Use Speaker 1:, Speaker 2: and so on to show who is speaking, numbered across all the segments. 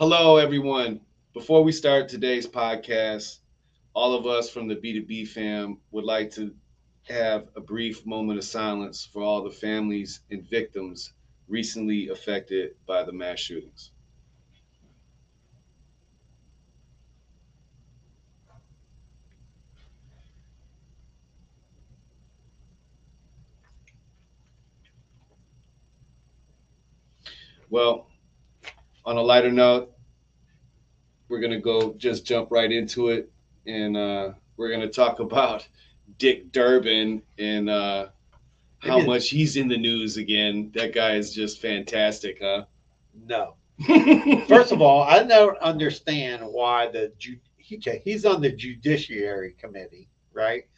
Speaker 1: Hello, everyone. Before we start today's podcast, all of us from the B2B fam would like to have a brief moment of silence for all the families and victims recently affected by the mass shootings. Well, on a lighter note, we're gonna go just jump right into it, and uh, we're gonna talk about Dick Durbin and uh, how
Speaker 2: Maybe-
Speaker 1: much he's in the news again. That guy is just fantastic, huh?
Speaker 2: No. First of all, I don't understand why the ju- he, he's on the Judiciary Committee, right?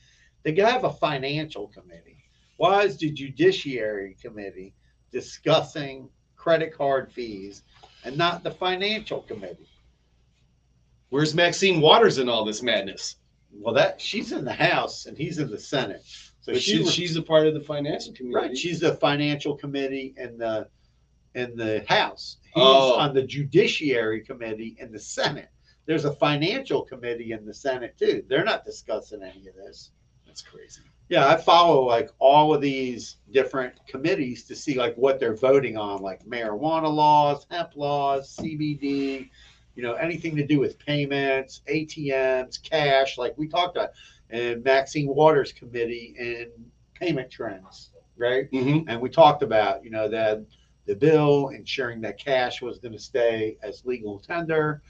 Speaker 2: They have a financial committee. Why is the Judiciary Committee discussing credit card fees and not the Financial Committee?
Speaker 1: Where's Maxine Waters in all this madness?
Speaker 2: Well, that she's in the House and he's in the Senate. So
Speaker 1: But
Speaker 2: she,
Speaker 1: she, she's a part of the financial community.
Speaker 2: right. She's the Financial Committee in the in the House. He's
Speaker 1: Oh.
Speaker 2: on the Judiciary Committee in the Senate. There's a Financial Committee in the Senate too. They're not discussing any of this.
Speaker 1: That's crazy.
Speaker 2: Yeah, I follow like all of these different committees to see like what they're voting on, like marijuana laws, hemp laws, CBD, you know, anything to do with payments, ATMs, cash, like we talked about, and Maxine Waters Committee and payment trends, right?
Speaker 1: Mm-hmm.
Speaker 2: And we talked about, you know, that the bill ensuring that cash was going to stay as legal tender,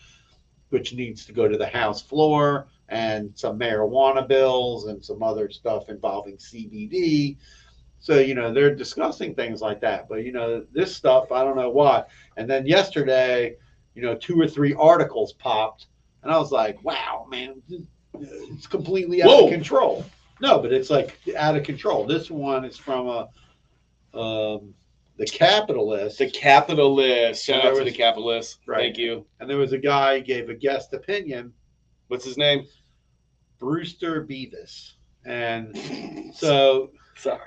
Speaker 2: which needs to go to the House floor, and some marijuana bills and some other stuff involving CBD. So, you know, they're discussing things like that. But, you know, this stuff, I don't know why. And then yesterday, you know, two or three articles popped, and I was like, wow, man, it's completely out
Speaker 1: Whoa.
Speaker 2: of control. No, but it's like out of control. This one is from a um, the Capitolist,
Speaker 1: The Capitolist. Shout out to the Capitolist.
Speaker 2: Right.
Speaker 1: Thank you.
Speaker 2: and there was a guy who gave a guest opinion,
Speaker 1: What's his name?
Speaker 2: Brewster Bevis, and so
Speaker 1: Sorry.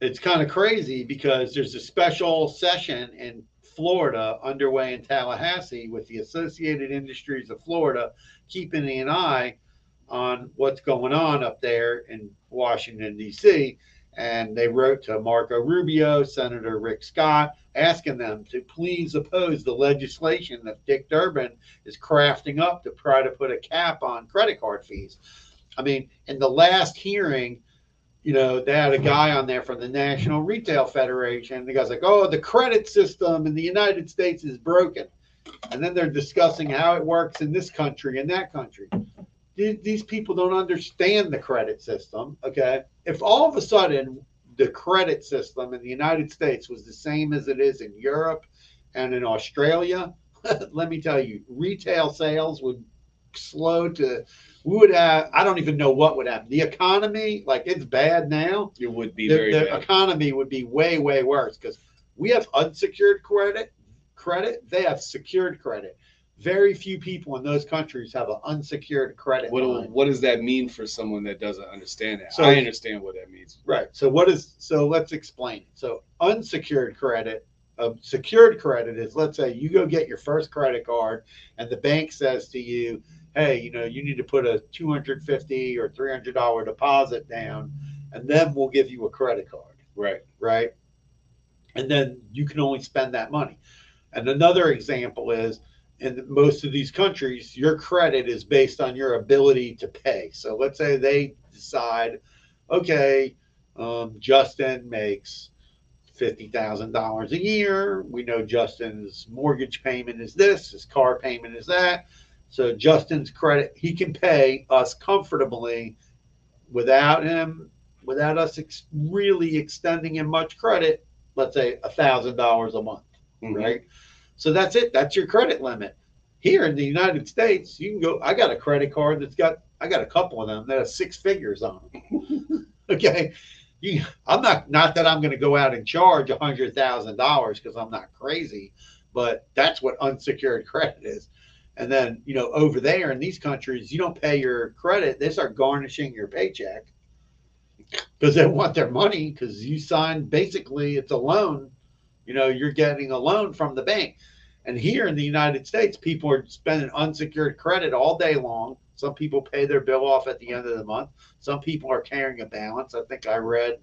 Speaker 2: it's kind of crazy because there's a special session in Florida underway in Tallahassee with the Associated Industries of Florida keeping an eye on what's going on up there in Washington, D.C. And they wrote to Marco Rubio, Senator Rick Scott, asking them to please oppose the legislation that Dick Durbin is crafting up to try to put a cap on credit card fees. I mean, in the last hearing, you know, they had a guy on there from the National Retail Federation. The guy's like, oh, the credit system in the United States is broken. And then they're discussing how it works in this country and that country. These, these people don't understand the credit system. Okay. If all of a sudden the credit system in the United States was the same as it is in Europe and in Australia, let me tell you, retail sales would slow to we would have i don't even know what would happen the economy like it's bad now
Speaker 1: It would be
Speaker 2: the,
Speaker 1: very
Speaker 2: the
Speaker 1: bad.
Speaker 2: economy would be way way worse because we have unsecured credit credit they have secured credit very few people in those countries have an unsecured credit
Speaker 1: What,
Speaker 2: line.
Speaker 1: what does that mean for someone that doesn't understand that?
Speaker 2: So-
Speaker 1: I understand what that means.
Speaker 2: Right. So what is so let's explain. So unsecured credit, uh, secured credit is let's say you go get your first credit card and the bank says to you, "Hey, you know, you need to put a 250 or 300 dollar deposit down and then we'll give you a credit card."
Speaker 1: Right.
Speaker 2: right? And then you can only spend that money. And another example is in most of these countries, your credit is based on your ability to pay. So let's say they decide, okay, um, Justin makes fifty thousand dollars a year. We know Justin's mortgage payment is this, his car payment is that. So Justin's credit, he can pay us comfortably without him, without us ex- really extending him much credit. Let's say a thousand dollars a month
Speaker 1: Mhm.
Speaker 2: right? So that's it. That's your credit limit. Here in the United States, you can go. I got a credit card that's got. I got a couple of them that have six figures on them. okay, you, I'm not. Not that I'm going to go out and charge a hundred thousand dollars because I'm not crazy, but that's what unsecured credit is. And then you know over there in these countries, you don't pay your credit. They start garnishing your paycheck because they want their money because you signed basically it's a loan you know you're getting a loan from the bank And here in the United States, people are spending unsecured credit all day long. Some people pay their bill off at the end of the month. Some people are carrying a balance. I think I read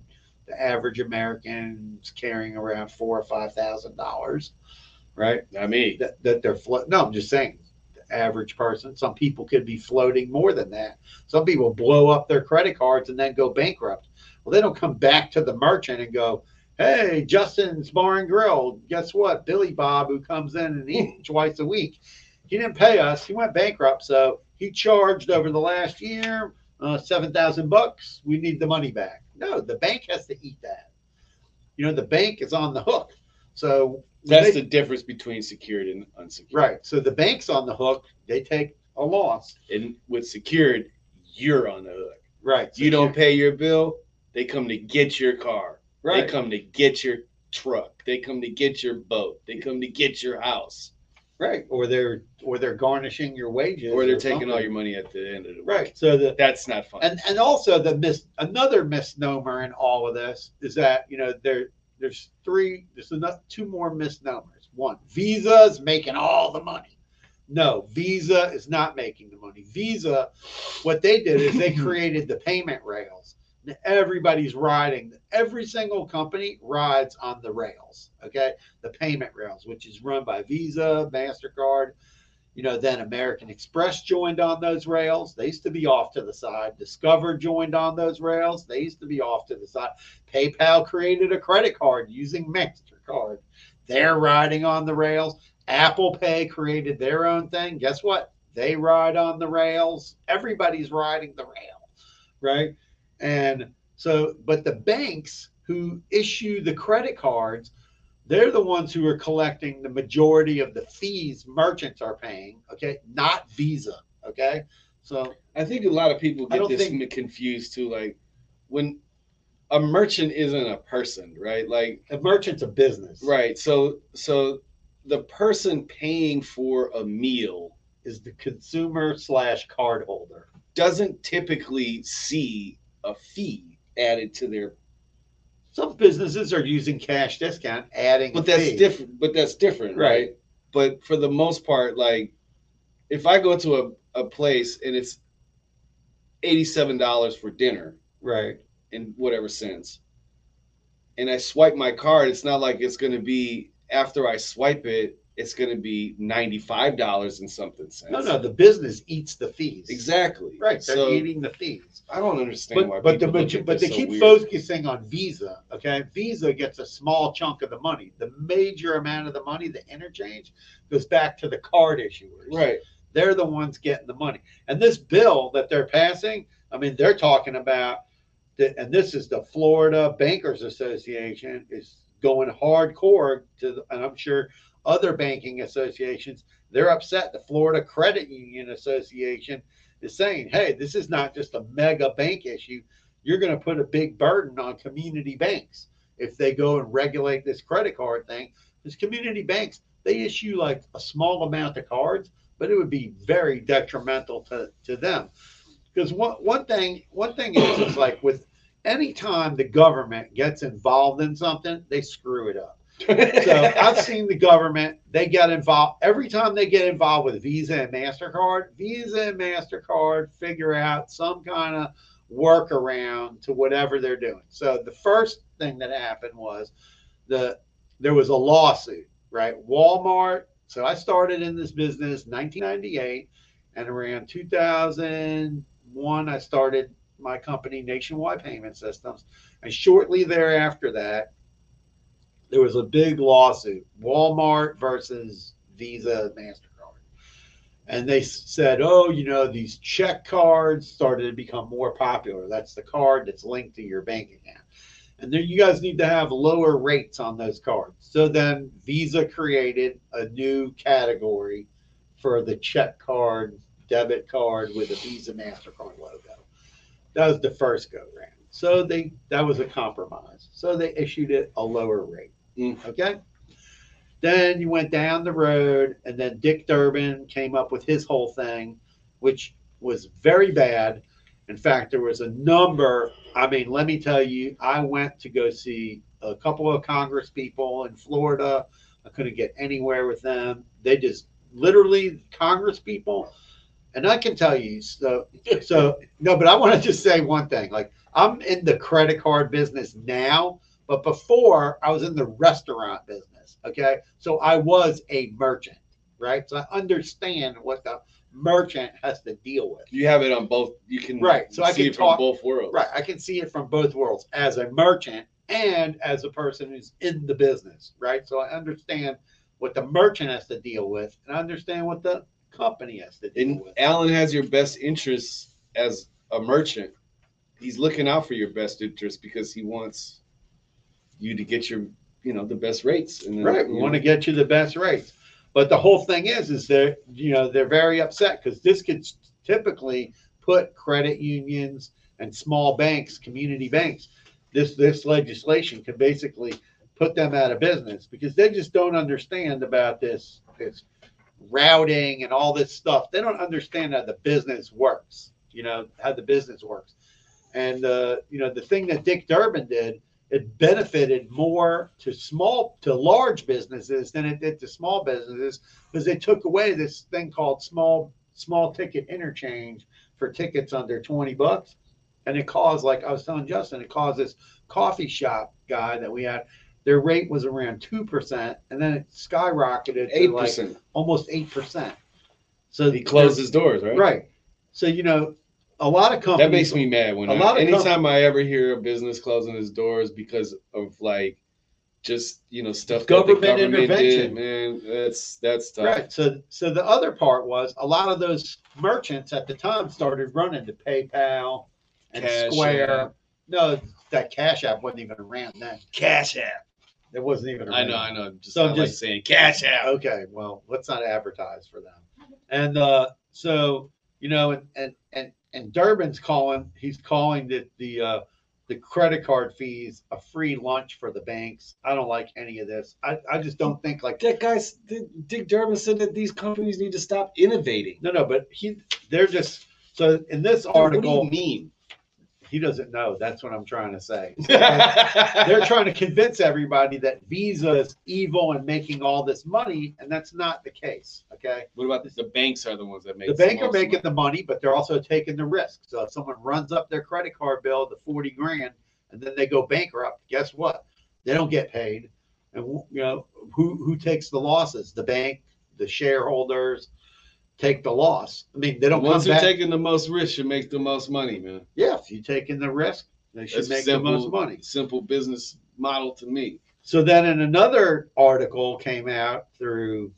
Speaker 2: the average American's carrying around four or five thousand dollars, right?
Speaker 1: I mean
Speaker 2: That, that they're float. No, I'm just saying, the average person. Some people could be floating more than that. Some people blow up their credit cards and then go bankrupt. Well, they don't come back to the merchant and go, "Hey, Justin's Bar and Grill. Guess what? Billy Bob, who comes in and eats twice a week, he didn't pay us. He went bankrupt. So he charged over the last year uh, seven thousand bucks. We need the money back. No, the bank has to eat that. You know, the bank is on the hook. So
Speaker 1: That's
Speaker 2: they-
Speaker 1: the difference between secured and unsecured.
Speaker 2: right. So the bank's on the hook. They take a loss.
Speaker 1: And with secured, you're on the hook.
Speaker 2: Right.
Speaker 1: You don't pay your bill, they come to get your car. They come to get your truck. They come to get your boat. They come to get your house.
Speaker 2: Right. Or they're or they're garnishing your wages.
Speaker 1: Or they're taking all your money at the end of the week.
Speaker 2: right. So the
Speaker 1: That's not fun.
Speaker 2: and and also the mis another misnomer in all of this is that you know there there's three there's another two more misnomers. One, Visa's making all the money. No, Visa is not making the money. Visa, what they did is they created the payment rails. And Everybody's riding. Every single company rides on the rails. Okay, the payment rails, which is run by Visa, Mastercard, you know, then American Express joined on those rails. They used to be off to the side. Discover joined on those rails. They used to be off to the side. PayPal created a credit card using MasterCard. They're riding on the rails. Apple Pay created their own thing. Guess what? They ride on the rails. Everybody's riding the rail, right? And so, but the banks who issue the credit cards, they're the ones who are collecting the majority of the fees merchants are paying, okay? Not Visa, okay? So,
Speaker 1: I think a lot of people get this
Speaker 2: think-
Speaker 1: confused too. Like when a merchant isn't a person, right? Like
Speaker 2: a merchant's a business,
Speaker 1: right. So so the person paying for a meal
Speaker 2: Is the consumer slash card holder.
Speaker 1: doesn't typically see a fee added to their
Speaker 2: Some businesses are using cash discount, adding.
Speaker 1: but that's
Speaker 2: fee.
Speaker 1: different but that's different right.
Speaker 2: Right.
Speaker 1: but for the most part like if i go to a, a place and it's $87 for dinner
Speaker 2: Right.
Speaker 1: in whatever sense and i swipe my card it's not like it's going to be after i swipe it it's going to be $95 and something cents
Speaker 2: No, no, the business eats the fees.
Speaker 1: exactly
Speaker 2: Right. They're
Speaker 1: so
Speaker 2: eating the fees.
Speaker 1: i don't understand why
Speaker 2: But but the, but, but they
Speaker 1: so
Speaker 2: keep
Speaker 1: weird.
Speaker 2: focusing on Visa. Okay, Visa gets a small chunk of the money. The major amount of the money, the interchange, goes back to the card issuers.
Speaker 1: right
Speaker 2: They're the ones getting the money. And this bill that they're passing, I mean, they're talking about, the, and this is the Florida Bankers Association is going hardcore to, the, and I'm sure other banking associations, they're upset. The Florida Credit Union Association is saying, hey, this is not just a mega bank issue. You're going to put a big burden on community banks if they go and regulate this credit card thing. Because community banks, they issue like a small amount of cards, but it would be very detrimental to, to them. Because one, one thing one thing is, is like with any time the government gets involved in something, they screw it up. So I've seen the government, they get involved every time they get involved with Visa and MasterCard, Visa and MasterCard figure out some kind of workaround to whatever they're doing. So the first thing that happened was the there was a lawsuit, right? Walmart. So I started in this business 1998 and around 2001 I started my company Nationwide Payment Systems and shortly thereafter that there was a big lawsuit walmart versus visa mastercard. And they said oh you know these check cards started to become more popular. That's the card that's linked to your bank account. And then you guys need to have lower rates on those cards. So then visa created a new category for the check card debit card with a visa mastercard logo. That was the first go round so they that was a compromise. So they issued it a lower rate
Speaker 1: Mm.
Speaker 2: Okay. Then you went down the road, and then Dick Durbin came up with his whole thing, which was very bad. In fact, there was a number. I mean, let me tell you, I went to go see a couple of Congress people in Florida, I couldn't get anywhere with them. They just literally Congress people. And I can tell you, so, so no, but I want to just say one thing. Like I'm in the credit card business now, but before I was in the restaurant business. Okay. So I was a merchant, right? So I understand what the merchant has to deal with.
Speaker 1: You have it on both. You can
Speaker 2: Right, so I
Speaker 1: see
Speaker 2: can
Speaker 1: it
Speaker 2: talk-
Speaker 1: from both worlds.
Speaker 2: Right. I can see it from both worlds as a merchant and as a person who's in the business, right? So I understand what the merchant has to deal with and I understand what the company has to deal
Speaker 1: And
Speaker 2: with.
Speaker 1: Alan has your best interests as a merchant. He's looking out for your best interest because he wants you to get your, you know, the best rates. And then,
Speaker 2: Right. We want to get you the best rates. But the whole thing is, is they're, you know, they're very upset because this could typically put credit unions and small banks, community banks, this, this legislation could basically put them out of business because they just don't understand about this, this routing and all this stuff. They don't understand how the business works, you know, how the business works. And, uh, you know, the thing that Dick Durbin did, it benefited more to small to large businesses than it did to small businesses because they took away this thing called small small ticket interchange for tickets under 20 bucks and it caused like i was telling justin it caused this coffee shop guy that we had their rate was around 2% and then it skyrocketed to
Speaker 1: eight
Speaker 2: like
Speaker 1: percent.
Speaker 2: almost 8% so
Speaker 1: He closed his doors, right?
Speaker 2: right so you know a lot of companies
Speaker 1: That makes me mad when
Speaker 2: A
Speaker 1: I,
Speaker 2: lot of
Speaker 1: anytime I ever hear a business closing its doors because of like just you know stuff that the
Speaker 2: Government
Speaker 1: government
Speaker 2: intervention.
Speaker 1: did, man. That's that's tough.
Speaker 2: Right. So, so the other part was a lot of those merchants at the time started running to PayPal and
Speaker 1: Cash
Speaker 2: Square.
Speaker 1: App.
Speaker 2: No, that Cash App wasn't even around then.
Speaker 1: Cash App.
Speaker 2: It wasn't even.
Speaker 1: I know, I know. Just
Speaker 2: So I'm
Speaker 1: like
Speaker 2: just-
Speaker 1: saying Cash App.
Speaker 2: Okay. Well, let's not advertise for them. And uh, so you know, and and and and Durbin's calling. He's calling the the uh, the credit card fees a free lunch for the banks. I don't like any of this. I, I just don't think like
Speaker 1: That guy's Dick Durbin said that these companies need to stop innovating.
Speaker 2: no no, but he they're just so in this article.
Speaker 1: What do you mean?
Speaker 2: He doesn't know. That's what I'm trying to say. They're trying to convince everybody that Visa is evil and making all this money, and that's not the case. Okay.
Speaker 1: What about this? the banks are the ones that make
Speaker 2: The bank are making
Speaker 1: money.
Speaker 2: the money, but they're also taking the risk. So if someone runs up their credit card bill to 40 grand and then they go bankrupt, guess what? They don't get paid. And you know, who who takes the losses? The bank, the shareholders take the loss. I mean, they don't come
Speaker 1: ones who
Speaker 2: back.
Speaker 1: taking the most risk should make the most money, man.
Speaker 2: yeah, if you're taking the risk, they should
Speaker 1: That's
Speaker 2: make
Speaker 1: simple,
Speaker 2: the most money.
Speaker 1: Simple business model to me.
Speaker 2: So then, in another article came out through,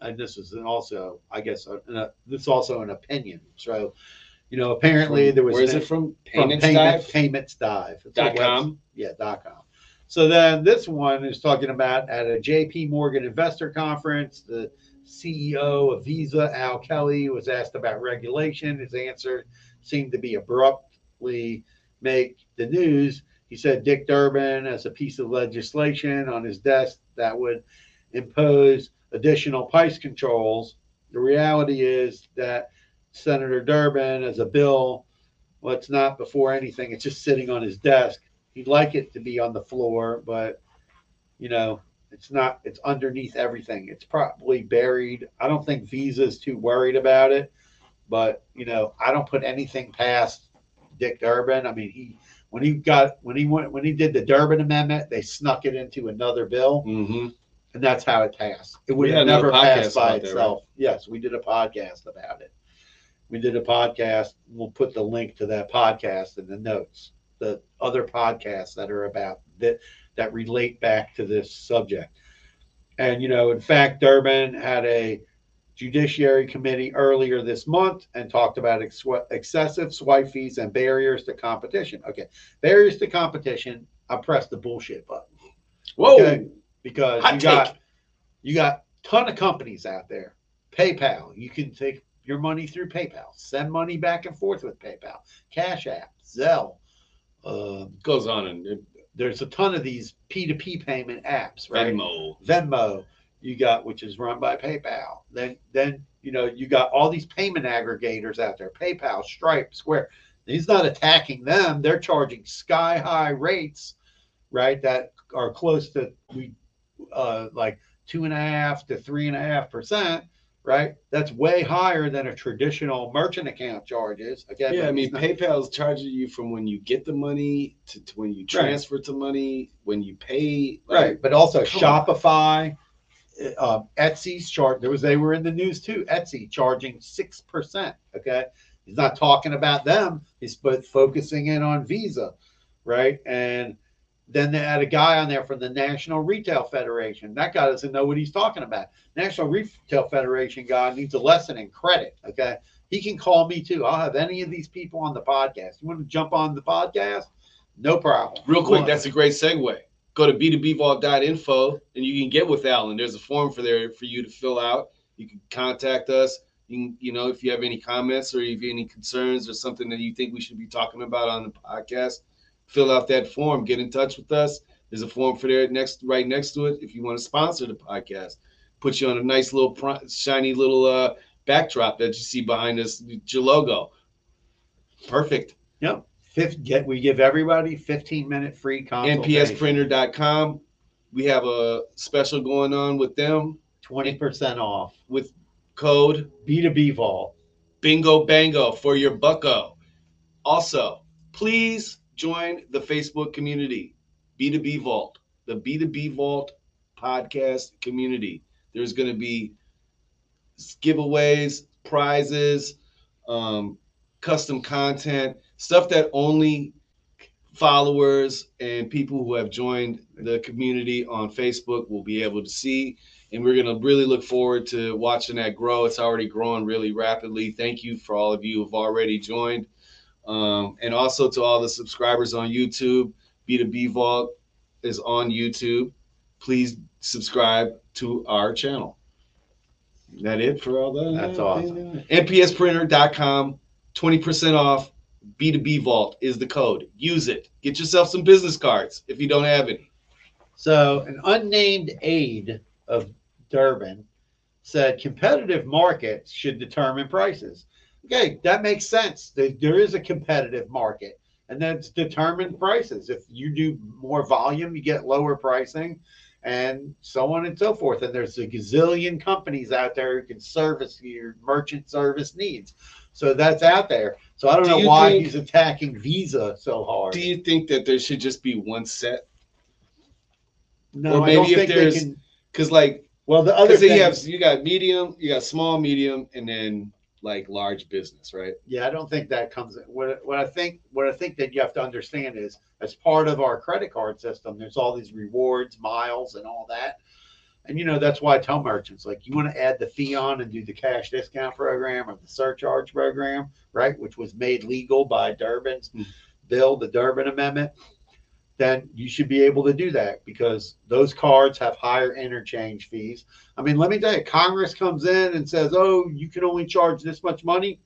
Speaker 2: and this is also, I guess, a, this is also an opinion. So, you know, apparently
Speaker 1: From-
Speaker 2: there was
Speaker 1: Where is
Speaker 2: an-
Speaker 1: it from?
Speaker 2: from
Speaker 1: Payments
Speaker 2: payment,
Speaker 1: Dive?
Speaker 2: payments dive
Speaker 1: Dot com?
Speaker 2: Yeah, dot com. So then this one is talking about at a J.P. Morgan investor conference, the CEO of Visa, Al Kelly, was asked about regulation. His answer seemed to be abruptly make the news. He said Dick Durbin has a piece of legislation on his desk that would impose additional price controls. The reality is that Senator Durbin has a bill. Well, it's not before anything. It's just sitting on his desk. He'd like it to be on the floor, but you know, it's not. It's underneath everything. It's probably buried. I don't think Visa's too worried about it, but you know, I don't put anything past Dick Durbin. I mean, he when he got when he went when he did the Durbin Amendment, they snuck it into another bill,
Speaker 1: Mm-hmm.
Speaker 2: and that's how it passed. It would have never passed by itself. Yes, we did a podcast about it. We did a podcast. We'll put the link to that podcast in the notes. The other podcasts that are about that that relate back to this subject. And you know, in fact, Durbin had a judiciary committee earlier this month and talked about ex- excessive swipe fees and barriers to competition. Okay, barriers to competition. I pressed the bullshit button
Speaker 1: Whoa.
Speaker 2: Okay. because
Speaker 1: Hot
Speaker 2: you got you got ton of companies out there. PayPal, you can take your money through PayPal, send money back and forth with PayPal, Cash App, Zelle. Um,
Speaker 1: Goes on and
Speaker 2: there's a ton of these P2P payment apps, right?
Speaker 1: Venmo.
Speaker 2: Venmo, you got which is run by PayPal. Then then you know you got all these payment aggregators out there, PayPal, Stripe, Square. He's not attacking them. They're charging sky high rates, right? That are close to we uh, like two and a half to three and a half percent, right? That's way higher than a traditional merchant account charges. Okay.
Speaker 1: Yeah, I mean,
Speaker 2: not-
Speaker 1: PayPal is charging you from when you get the money to, to when you
Speaker 2: Right.
Speaker 1: transfer to money, when you pay. like,
Speaker 2: right. But also. Shopify, uh, Etsy's chart. There was they were in the news too. Etsy charging six percent. Okay. He's not talking about them. He's but focusing in on Visa, right? And then they had a guy on there from the National Retail Federation. That guy doesn't know what he's talking about. National Retail Federation guy needs a lesson in credit. Okay. He can call me too. I'll have any of these people on the podcast. You want to jump on the podcast? No problem.
Speaker 1: Real quick, that's a great segue. Go to b2bvault.info and you can get with Alan. There's a form for there for you to fill out. You can contact us. You can, you know, if you have any comments or if you have any concerns or something that you think we should be talking about on the podcast, fill out that form. Get in touch with us. There's a form for there next, right next to it. If you want to sponsor the podcast, put you on a nice little shiny little uh, backdrop that you see behind us, your logo. Perfect. Yep.
Speaker 2: Fifth, get we give everybody 15 minute free consultation.
Speaker 1: npsprinter.com. We have a special going on with them
Speaker 2: 20% off.
Speaker 1: with code
Speaker 2: B2B Vault.
Speaker 1: Bingo Bango for your bucko. Also, please join the Facebook community, B2B Vault, the B2B Vault podcast community. There's going to be giveaways, prizes, um, custom content, stuff that only followers and people who have joined the community on Facebook will be able to see. And we're going to really look forward to watching that grow. It's already growing really rapidly. Thank you for all of you who've already joined. Um, and also to all the subscribers on YouTube. B2B Vault is on YouTube. Please subscribe to our channel. That it for all that?
Speaker 2: That's awesome.
Speaker 1: NPSprinter.com, 20% off. B2B Vault is the code. Use it. Get yourself some business cards if you don't have any.
Speaker 2: So, an unnamed aide of Durbin said competitive markets should determine prices. Okay, that makes sense. There, is a competitive market, and that's determined prices. If you do more volume, you get lower pricing, and so on and so forth. And there's a gazillion companies out there who can service your merchant service needs. So that's out there. So I don't
Speaker 1: Do
Speaker 2: know why
Speaker 1: think-
Speaker 2: he's attacking Visa so hard.
Speaker 1: Do you think that there should just be one set?
Speaker 2: no,
Speaker 1: or
Speaker 2: I don't
Speaker 1: maybe if
Speaker 2: think
Speaker 1: there's- Because like,
Speaker 2: Well, the other
Speaker 1: because you have you got medium, you got small, medium, and then like large business, right?
Speaker 2: Yeah, I don't think that comes. What what I think what I think that you have to understand is as part of our credit card system, there's all these rewards, miles, and all that. And you know that's why I tell merchants like you want to add the fee on and do the cash discount program or the surcharge program, right? Which was made legal by Durbin's
Speaker 1: Hmm.
Speaker 2: bill, the Durbin Amendment. Then you should be able to do that because those cards have higher interchange fees. I mean, let me tell you, Congress comes in and says, "Oh, you can only charge this much money."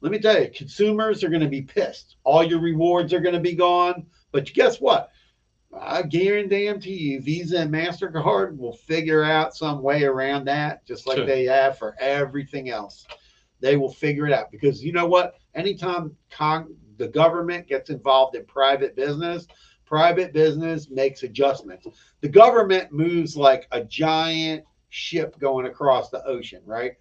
Speaker 2: Let me tell you, consumers are going to be pissed. All your rewards are going to be gone. But guess what? I guarantee you, Visa and Mastercard will figure out some way around that, just like
Speaker 1: Sure.
Speaker 2: they have for everything else. They will figure it out because you know what? Anytime con- the government gets involved in private business, private business makes adjustments. The government moves like a giant ship going across the ocean, right?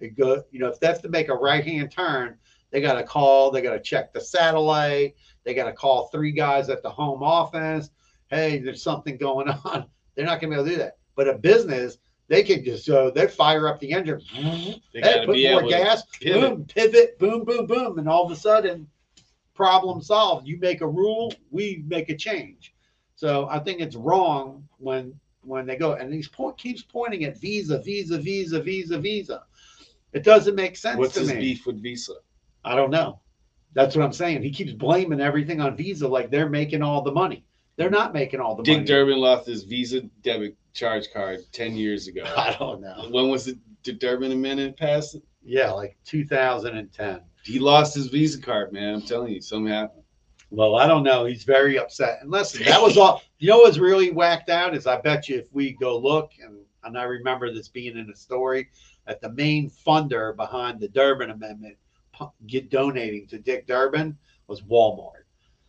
Speaker 2: It go, you know, if they have to make a right hand turn, they got to call, they got to check the satellite, they got to call three guys at the home office. Hey, there's something going on. They're not going to be able to do that. But a business, they can just so they fire up the engine,
Speaker 1: They
Speaker 2: hey, put more gas,
Speaker 1: pivot.
Speaker 2: boom, pivot, boom, boom, boom, and all of a sudden, problem solved. You make a rule, we make a change. So I think it's wrong when when they go and he point keeps pointing at Visa, Visa, Visa, Visa, Visa. It doesn't make sense
Speaker 1: What's
Speaker 2: to
Speaker 1: his
Speaker 2: me.
Speaker 1: beef with Visa?
Speaker 2: I don't know. That's what I'm saying. He keeps blaming everything on Visa like they're making all the money. They're not making all the
Speaker 1: Dick
Speaker 2: money.
Speaker 1: Dick Durbin lost his Visa debit charge card ten years ago.
Speaker 2: I don't know.
Speaker 1: when was it? Did Durbin Amendment pass?
Speaker 2: Yeah, like 2010.
Speaker 1: He lost his Visa card, man. I'm telling you, something happened.
Speaker 2: Well, I don't know. He's very upset. And listen, that was all. You know what's really whacked out is I bet you if we go look, and, and I remember this being in a story, that the main funder behind the Durbin Amendment get donating to Dick Durbin was Walmart.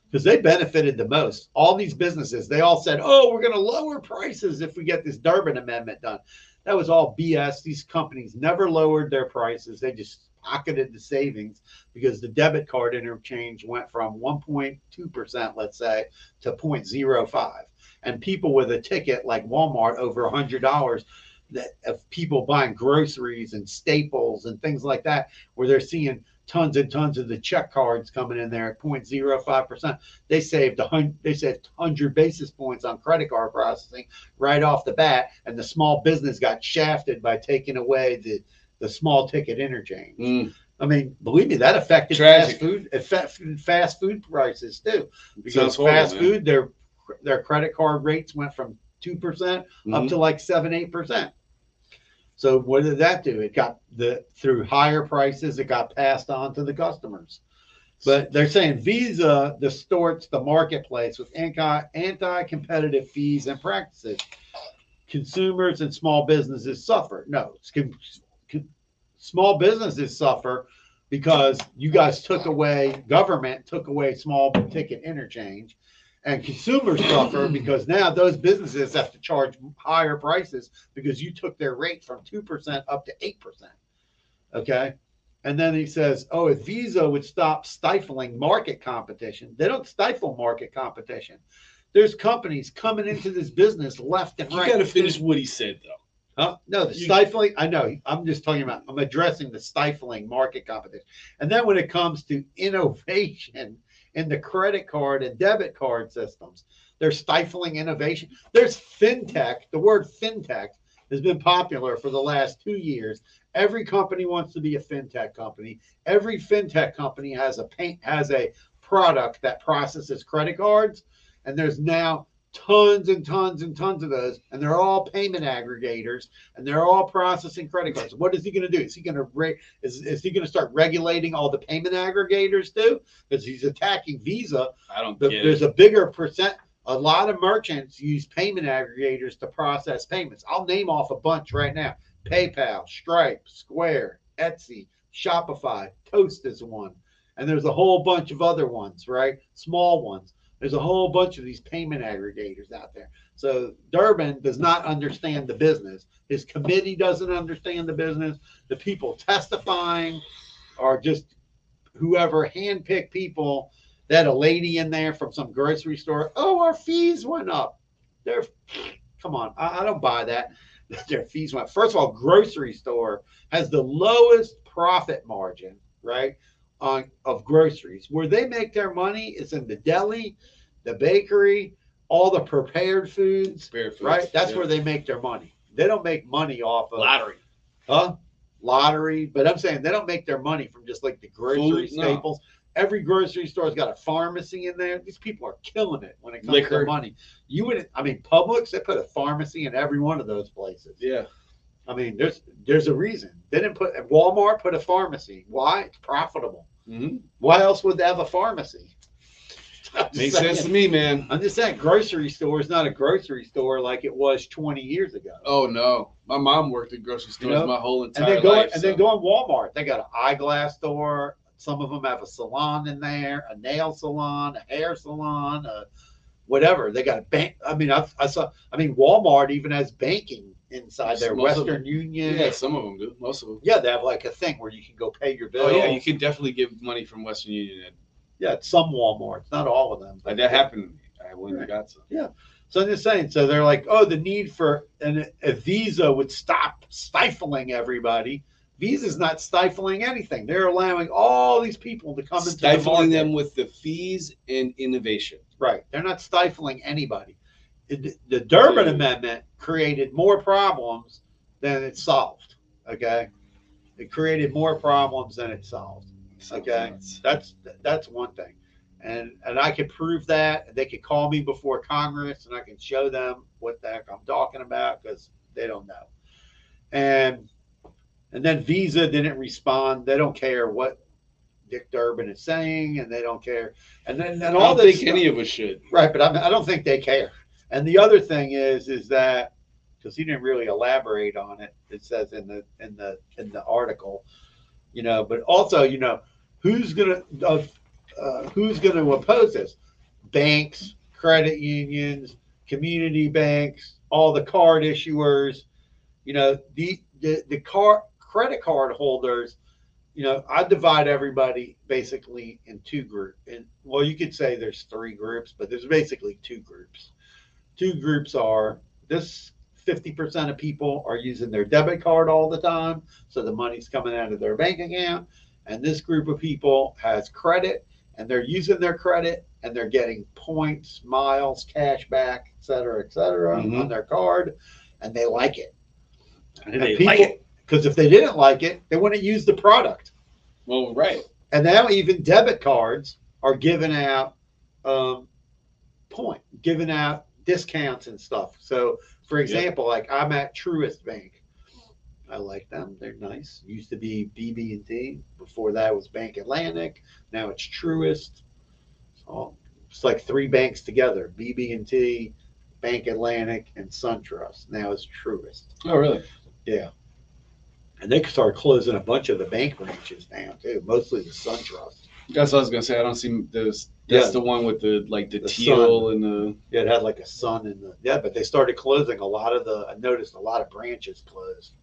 Speaker 2: because they benefited the most. All these businesses, they all said, "Oh, we're going to lower prices if we get this Durbin Amendment done." That was all BS. These companies never lowered their prices; they just pocketed the savings because the debit card interchange went from 1.2 percent, let's say, to 0.05, and people with a ticket like Walmart over a hundred dollars. That of people buying groceries and staples and things like that, where they're seeing tons and tons of the check cards coming in there at 0.05 percent. They saved hundred. They saved 100 basis points on credit card processing right off the bat, and the small business got shafted by taking away the the small ticket interchange.
Speaker 1: Mm,
Speaker 2: I mean, believe me, that affected
Speaker 1: Tragic.
Speaker 2: fast food affect- fast food prices too. Because
Speaker 1: horrible,
Speaker 2: fast
Speaker 1: man.
Speaker 2: food, their their credit card rates went from two percent up
Speaker 1: Mhm.
Speaker 2: to like seven, eight percent. So what did that do? It got the through higher prices, it got passed on to the customers. But they're saying Visa distorts the marketplace with anti competitive fees and practices. Consumers and small businesses suffer. No, it's con- con- small businesses suffer because you guys took away government took away small ticket interchange and consumers suffer because now those businesses have to charge higher prices because you took their rate from 2% up to 8%. Okay. And then he says, oh, if Visa would stop stifling market competition, they don't stifle market competition. There's companies coming into this business left and
Speaker 1: You
Speaker 2: right.
Speaker 1: You got to finish what he said, though.
Speaker 2: Huh? No, the
Speaker 1: You-
Speaker 2: stifling. I know. I'm just talking about. I'm addressing the stifling market competition. And then when it comes to innovation in the credit card and debit card systems, they're stifling innovation. There's fintech. The word fintech has been popular for the last two years. Every company wants to be a fintech company. Every fintech company has a paint has a product that processes credit cards, and there's now tons and tons and tons of those, and they're all payment aggregators, and they're all processing credit cards. What is he going to do? Is he going to re- is, is he going to start regulating all the payment aggregators too? Because he's attacking Visa.
Speaker 1: I don't
Speaker 2: The- there's a bigger percent. A lot of merchants use payment aggregators to process payments. I'll name off a bunch right now: PayPal, Stripe, Square, Etsy, Shopify, Toast is one, and there's a whole bunch of other ones, right? Small ones. There's a whole bunch of these payment aggregators out there. So Durbin does not understand the business. His committee doesn't understand the business. The people testifying are just whoever handpicked people. That a lady in there from some grocery store. Oh, our fees went up. They're come on. I, I don't buy that. Their fees went. First of all, grocery store has the lowest profit margin, right? On of groceries. Where they make their money is in the deli, the bakery, all the prepared foods,
Speaker 1: Bare foods,
Speaker 2: right? That's
Speaker 1: yeah.
Speaker 2: where they make their money. They don't make money off of
Speaker 1: lottery.
Speaker 2: huh? Lottery, but I'm saying they don't make their money from just like the grocery
Speaker 1: Food, no.
Speaker 2: staples. Every grocery store's got a pharmacy in there. These people are killing it when it comes to
Speaker 1: Liquor.
Speaker 2: their money. You wouldn't I mean, Publix they put a pharmacy in every one of those places.
Speaker 1: Yeah.
Speaker 2: I mean, there's there's a reason they didn't put Walmart put a pharmacy. Why? It's profitable.
Speaker 1: hmm
Speaker 2: Why else would they have a pharmacy?
Speaker 1: Makes sense to me, man.
Speaker 2: I'm just saying, grocery store is not a grocery store like it was 20 years ago.
Speaker 1: Oh no, my mom worked at grocery stores
Speaker 2: know?
Speaker 1: my whole
Speaker 2: and
Speaker 1: entire
Speaker 2: then go
Speaker 1: life.
Speaker 2: and then
Speaker 1: so-
Speaker 2: go on Walmart. They got an eyeglass store. Some of them have a salon in there, a nail salon, a hair salon, a whatever. They got a bank. I mean, I, I saw. I mean, Walmart even has banking inside their
Speaker 1: Most of
Speaker 2: Western Union.
Speaker 1: Yeah, some of them do. Most of them.
Speaker 2: Yeah, they have like a thing where you can go pay your bill.
Speaker 1: Oh yeah, you can definitely give money from Western Union. And
Speaker 2: Yeah, it's some Walmarts, not all of them.
Speaker 1: like that happened. to me. I went and got some. Yeah.
Speaker 2: So I'm just saying. So they're like, oh, the need for and if Visa would stop stifling everybody. Visa's not stifling anything. They're allowing all these people to come into the
Speaker 1: Stifling
Speaker 2: market.
Speaker 1: them with the fees and innovation.
Speaker 2: Right. They're not stifling anybody. The Durbin Amendment created more problems than it solved. Okay. It created more problems than it solved. Okay. That's that's one thing. And and I can prove that. They could call me before Congress and I can show them what the heck I'm talking about because they don't know. And and then Visa didn't respond. They don't care what Dick Durbin is saying, and they don't care. And then
Speaker 1: I
Speaker 2: and all
Speaker 1: don't
Speaker 2: this
Speaker 1: think any of us should.
Speaker 2: Right, but I, I don't think they care. And the other thing is, is that because he didn't really elaborate on it, it says in the in the in the article, you know. But also, you know, who's gonna uh, uh, who's gonna oppose this? banks, credit unions, community banks, all the card issuers, you know, the the, the car credit card holders, you know, I divide everybody basically in two groups. And well, you could say there's three groups, but there's basically two groups. Two groups are this 50% of people are using their debit card all the time, so the money's coming out of their bank account. And this group of people has credit and they're using their credit and they're getting points, miles, cash back, et cetera, et cetera,
Speaker 1: Mhm.
Speaker 2: on their card, and they like it.
Speaker 3: And they like it.
Speaker 2: Because if they didn't like it, they wouldn't use the product.
Speaker 1: Well, right.
Speaker 2: And now even debit cards are giving out um, point, giving out discounts and stuff. So, for example, like I'm at Truist Bank. I like them. They're nice. Used to be BB&T. Before that was Bank Atlantic. Now it's Truist. So it's like three banks together: BB&T, Bank Atlantic, and SunTrust. Now it's Truist.
Speaker 1: Oh, really?
Speaker 2: Yeah. And they started closing a bunch of the bank branches now too, mostly the SunTrust.
Speaker 1: That's what I was gonna say. I don't see this. That's
Speaker 2: Yeah.
Speaker 1: the one with the like the,
Speaker 2: The
Speaker 1: teal and the.
Speaker 2: Yeah, it had like a sun in the yeah, but they started closing a lot of the. I noticed a lot of branches closed,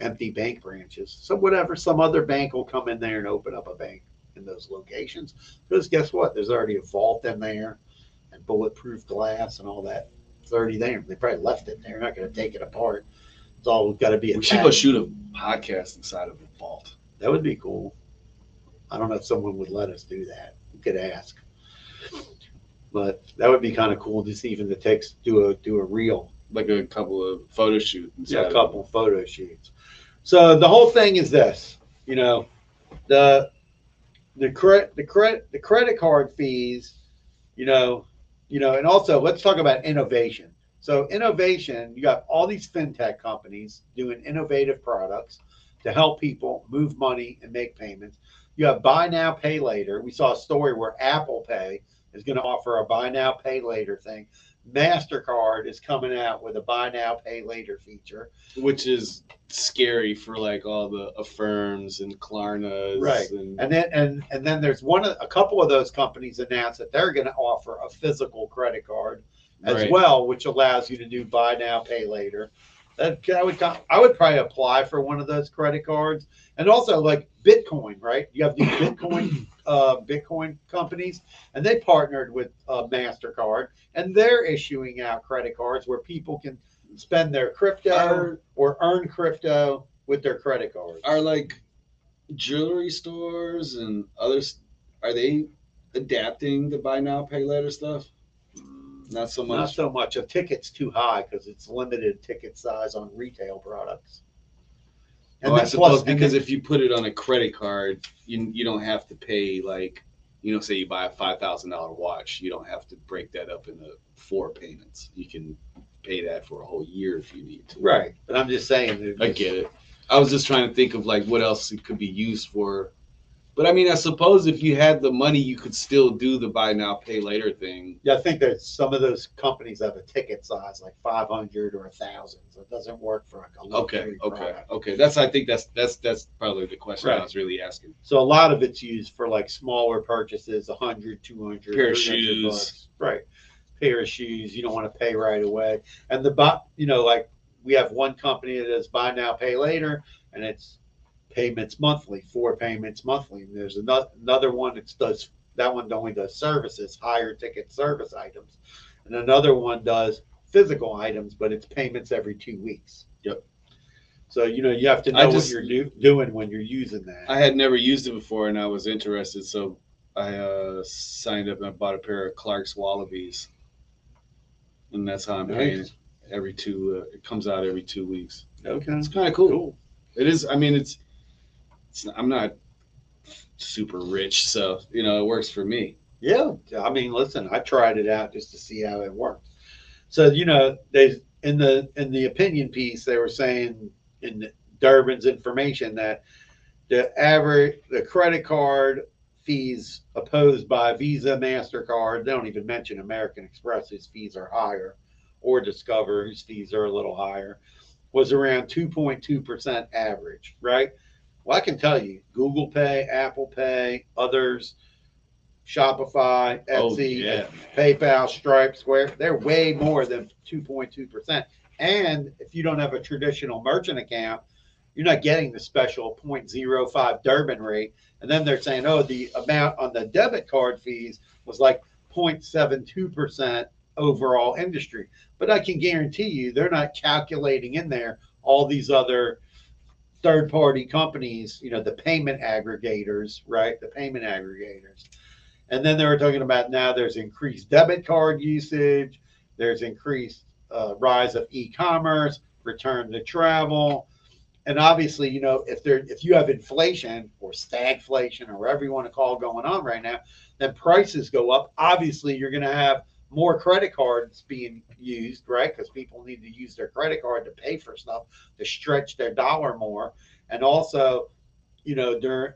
Speaker 2: empty bank branches. So whatever, some other bank will come in there and open up a bank in those locations. Because guess what? There's already a vault in there, and bulletproof glass and all that. It's already there. They probably left it there. They're not going to take it apart. It's all got to be.
Speaker 1: We should go
Speaker 2: attached.
Speaker 1: shoot a podcast inside of a vault.
Speaker 2: That would be cool. I don't know if someone would let us do that. We could ask. But that would be kind of cool, just even to take do a do a reel,
Speaker 1: like a couple of photo shoot. inside
Speaker 2: yeah, a
Speaker 1: of
Speaker 2: couple photo shoots. So the whole thing is this, you know, the the credit the credit the credit card fees, you know, you know, and also let's talk about innovation. So innovation, you got all these fintech companies doing innovative products to help people move money and make payments. You have buy now, pay later. We saw a story where Apple Pay is going to offer a buy now, pay later thing. MasterCard is coming out with a buy now, pay later feature.
Speaker 1: which is scary for like all the affirms and Klarnas.
Speaker 2: Right.
Speaker 1: And,
Speaker 2: And then and and then there's one of a couple of those companies announced that they're going to offer a physical credit card as
Speaker 1: Right.
Speaker 2: well, which allows you to do buy now, pay later. That I would I would probably apply for one of those credit cards, and also like Bitcoin, right? You have these Bitcoin uh, Bitcoin companies, and they partnered with uh, Mastercard, and they're issuing out credit cards where people can spend their crypto or earn crypto with their credit cards.
Speaker 1: are like jewelry stores and others are they adapting the buy now pay later stuff? Not so much.
Speaker 2: Not so much. A ticket's too high because it's limited ticket size on retail products.
Speaker 1: Oh, I suppose
Speaker 2: plus- and
Speaker 1: because
Speaker 2: then-
Speaker 1: if you put it on a credit card, you you don't have to pay like you know, say you buy a five thousand dollar watch, you don't have to break that up into four payments. You can pay that for a whole year if you need to.
Speaker 2: right, but I'm just saying.
Speaker 1: I get it. I was just trying to think of like what else it could be used for. But I mean, I suppose if you had the money, you could still do the buy now, pay later thing.
Speaker 2: Yeah, I think that some of those companies have a ticket size like 500 or a thousand, so it doesn't work for like a
Speaker 1: Okay, okay,
Speaker 2: product.
Speaker 1: okay. That's I think that's that's that's probably the question I was really asking.
Speaker 2: So a lot of it's used for like smaller purchases, 100, 200,
Speaker 1: Pair of shoes.
Speaker 2: bucks. Right. Pair of shoes, you don't want to pay right away. And the bu- you know, like we have one company that does buy now, pay later, and it's payments monthly, four payments monthly. And there's another another one that does that one only does services, higher ticket service items. And another one does physical items, but it's payments every two weeks.
Speaker 1: Yep.
Speaker 2: So you know you have to know
Speaker 1: just-
Speaker 2: what you're do, doing when you're using that.
Speaker 1: I had never used it before, and I was interested, so I uh, signed up and I bought a pair of Clark's Wallabees, and that's how I'm paying
Speaker 2: Nice.
Speaker 1: it every two. Uh, it comes out every two weeks.
Speaker 2: okay.
Speaker 1: It's kind of cool. It is. I mean, it's. It's. I'm not super rich, so you know it works for me.
Speaker 2: Yeah, I mean, listen, I tried it out just to see how it worked. So you know, they in the in the opinion piece they were saying in Durbin's information that the average the credit card fees opposed by Visa, Mastercard, they don't even mention American Express, whose fees are higher, or Discover, whose fees are a little higher, was around 2.2% average, right? Well, I can tell you, Google Pay, Apple Pay, others, Shopify,
Speaker 1: Oh,
Speaker 2: Etsy,
Speaker 1: yeah.
Speaker 2: PayPal, Stripe, Square. They're way more than 2.2%. And if you don't have a traditional merchant account, you're not getting the special 0.05 Durbin rate. And then they're saying, oh, the amount on the debit card fees was like 0.72% overall industry. But I can guarantee you they're not calculating in there all these other third party companies, you know, the payment aggregators, right? The payment aggregators. And then they were talking about now there's increased debit card usage, there's increased uh, rise of e-commerce, return to travel, and obviously, you know, if there if you have inflation or stagflation or whatever you want to call going on right now, then prices go up. Obviously, you're going to have more credit cards being used, right? Because people need to use their credit card to pay for stuff to stretch their dollar more, and also, you know, during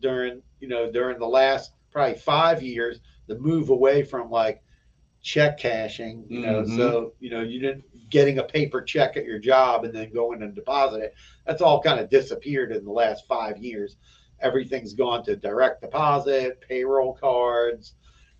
Speaker 2: during you know during the last probably five years, the move away from like check cashing, you know,
Speaker 1: Mhm.
Speaker 2: so you know you didn't getting a paper check at your job and then going and deposit it. That's all kind of disappeared in the last five years. Everything's gone to direct deposit, payroll cards,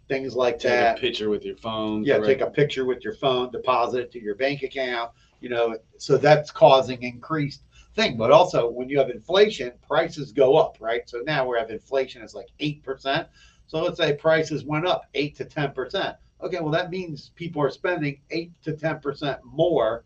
Speaker 2: things like that.
Speaker 1: Take
Speaker 2: that.
Speaker 1: a picture with your phone.
Speaker 2: Yeah,
Speaker 1: correct?
Speaker 2: take a picture with your phone, deposit it to your bank account. You know, so that's causing increased thing. But also, when you have inflation, prices go up, right? So now we have inflation is like eight percent. So let's say prices went up eight to ten percent. Okay, well that means people are spending eight to ten percent more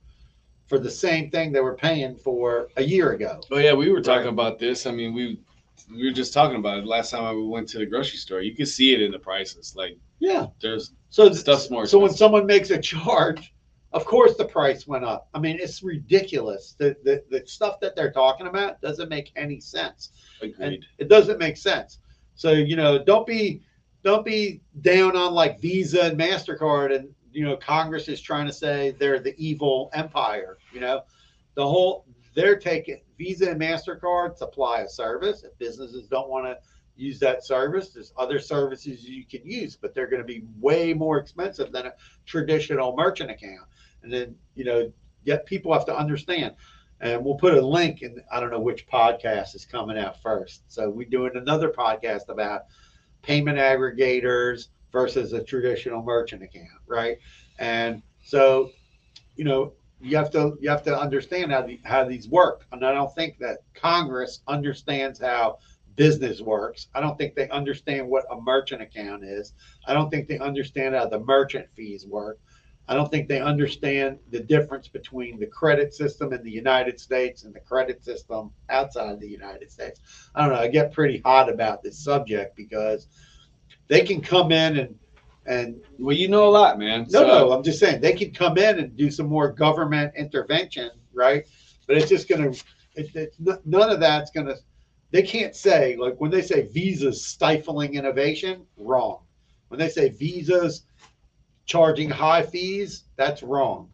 Speaker 2: for the same thing they were paying for a year ago.
Speaker 1: Oh yeah, we were talking
Speaker 2: Right.
Speaker 1: about this. I mean, we we were just talking about it last time I went to the grocery store. You could see it in the prices. Like
Speaker 2: Yeah.
Speaker 1: there's
Speaker 2: So
Speaker 1: Stuff's more
Speaker 2: So when someone makes a charge, of course the price went up. I mean, it's ridiculous. The the, the stuff that they're talking about doesn't make any sense. And
Speaker 1: agreed.
Speaker 2: it doesn't make sense. So you know, don't be don't be down on like Visa and Mastercard, and you know, Congress is trying to say they're the evil empire. You know, the whole they're taking Visa and Mastercard supply a service. If businesses don't want to use that service, there's other services you can use, but they're going to be way more expensive than a traditional merchant account. And then you know, yet people have to understand and we'll put a link in i don't know which podcast is coming out first so we're doing another podcast about payment aggregators versus a traditional merchant account right and so you know you have to you have to understand how the, how these work and i don't think that congress understands how business works i don't think they understand what a merchant account is i don't think they understand how the merchant fees work I don't think they understand the difference between the credit system in the United States and the credit system outside the United States. I don't know. I get pretty hot about this subject because they can come in and and
Speaker 1: Well, you know a lot, man.
Speaker 2: no,
Speaker 1: So,
Speaker 2: no, I'm just saying they can come in and do some more government intervention, right? But it's just gonna, it, it, none of that's gonna. They can't say like when they say Visa's stifling innovation, wrong. When they say Visa's charging high fees, that's wrong.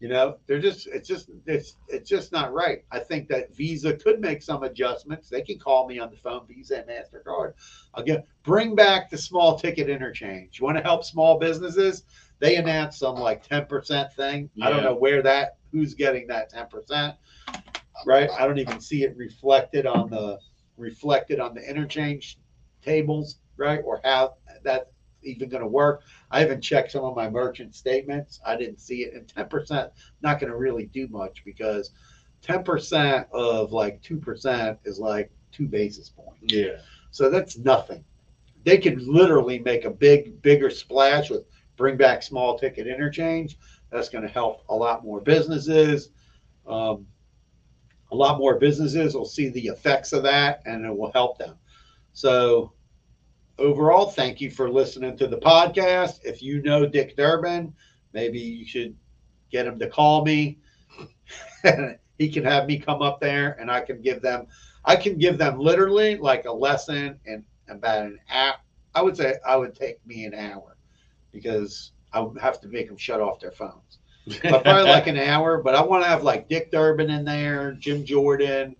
Speaker 2: You know, they're just it's just it's it's just not right. I think that Visa could make some adjustments. They can call me on the phone, Visa and Mastercard. Again, bring back the small ticket interchange. You want to help small businesses? They announced some like ten percent thing. I don't know where that who's getting that ten percent. Right? I don't even see it reflected on the reflected on the interchange tables, right? Or how that's even going to work. I haven't checked some of my merchant statements. I didn't see it. And 10% not going to really do much because 10% of like 2% is like two basis points.
Speaker 1: yeah,
Speaker 2: So that's nothing. They could literally make a big, bigger splash with bring back small ticket interchange. That's going to help a lot more businesses. Um, a lot more businesses will see the effects of that and it will help them. So, overall, thank you for listening to the podcast. If you know Dick Durbin, maybe you should get him to call me. he can have me come up there and I can give them I can give them literally like a lesson in about an hour. I would say I would take me an hour because I would have to make them shut off their phones. But probably like an hour. But I want to have like Dick Durbin in there, Jim Jordan.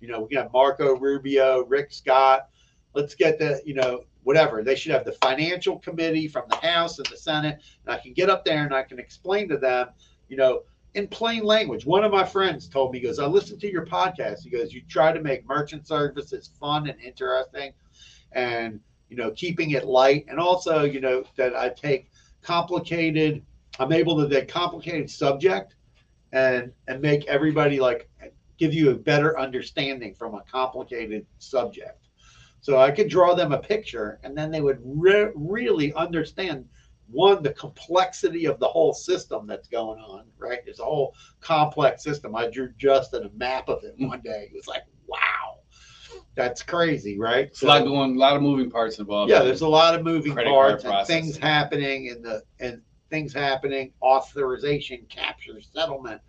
Speaker 2: You know, we got Marco Rubio, Rick Scott. Let's get the you know whatever. They should have the financial committee from the House and the Senate, and I can get up there and I can explain to them, you know, in plain language. One of my friends told me, he goes, I listened to your podcast. He goes, you try to make merchant services fun and interesting. And, you know, keeping it light, and also, you know, that I take complicated. I'm able to take complicated subject and and make everybody like give you a better understanding from a complicated subject. So I could draw them a picture, and then they would re- really understand one the complexity of the whole system that's going on. Right, it's a whole complex system. I drew just a map of it one day. It was like, wow, that's crazy, right?
Speaker 1: It's a lot going, a lot of moving parts involved.
Speaker 2: Yeah, there's a lot of moving parts and things happening in the and things happening, authorization, capture, settlement.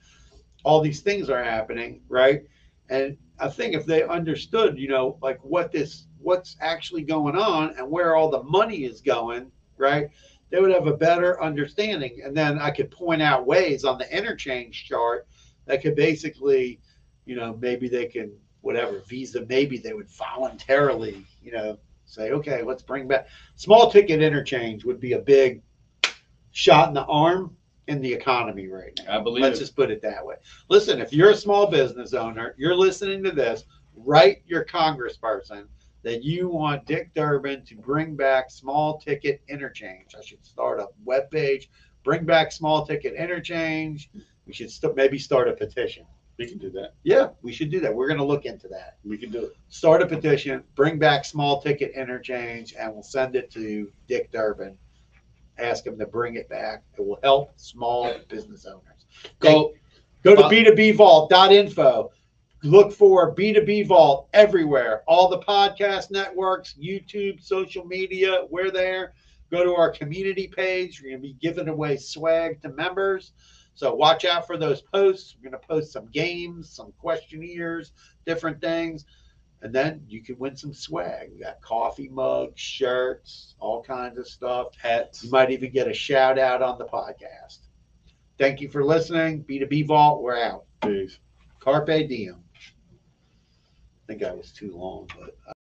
Speaker 2: All these things are happening, right? And I think if they understood, you know, like what this what's actually going on and where all the money is going, right? They would have a better understanding. And then I could point out ways on the interchange chart that could basically, you know, maybe they can whatever visa, maybe they would voluntarily, you know, say, okay, let's bring back small ticket interchange would be a big shot in the arm in the economy right now.
Speaker 1: I believe
Speaker 2: Let's
Speaker 1: it.
Speaker 2: just put it that way. Listen, if you're a small business owner, you're listening to this, write your congressperson that you want Dick Durbin to bring back small ticket interchange. I should start a webpage, bring back small ticket interchange. We should st- maybe start a petition.
Speaker 1: We can do that.
Speaker 2: Yeah, we should do that. We're going to look into that
Speaker 1: We can do it.
Speaker 2: start a petition, bring back small ticket interchange, and we'll send it to Dick Durbin. Ask them to bring it back. It will help small business owners.
Speaker 1: Go.
Speaker 2: Go to b2bvault.info. Look for B2B Vault everywhere. All the podcast networks, YouTube, social media, we're there. Go to our community page. We're going to be giving away swag to members. So watch out for those posts. We're going to post some games, some questionnaires, different things. And then you can win some swag. We got coffee mugs, shirts, all kinds of stuff.
Speaker 1: Hats.
Speaker 2: You might even get a shout out on the podcast. Thank you for listening. B2B Vault, we're out.
Speaker 1: Peace.
Speaker 2: Carpe diem. I think I was too long, but uh,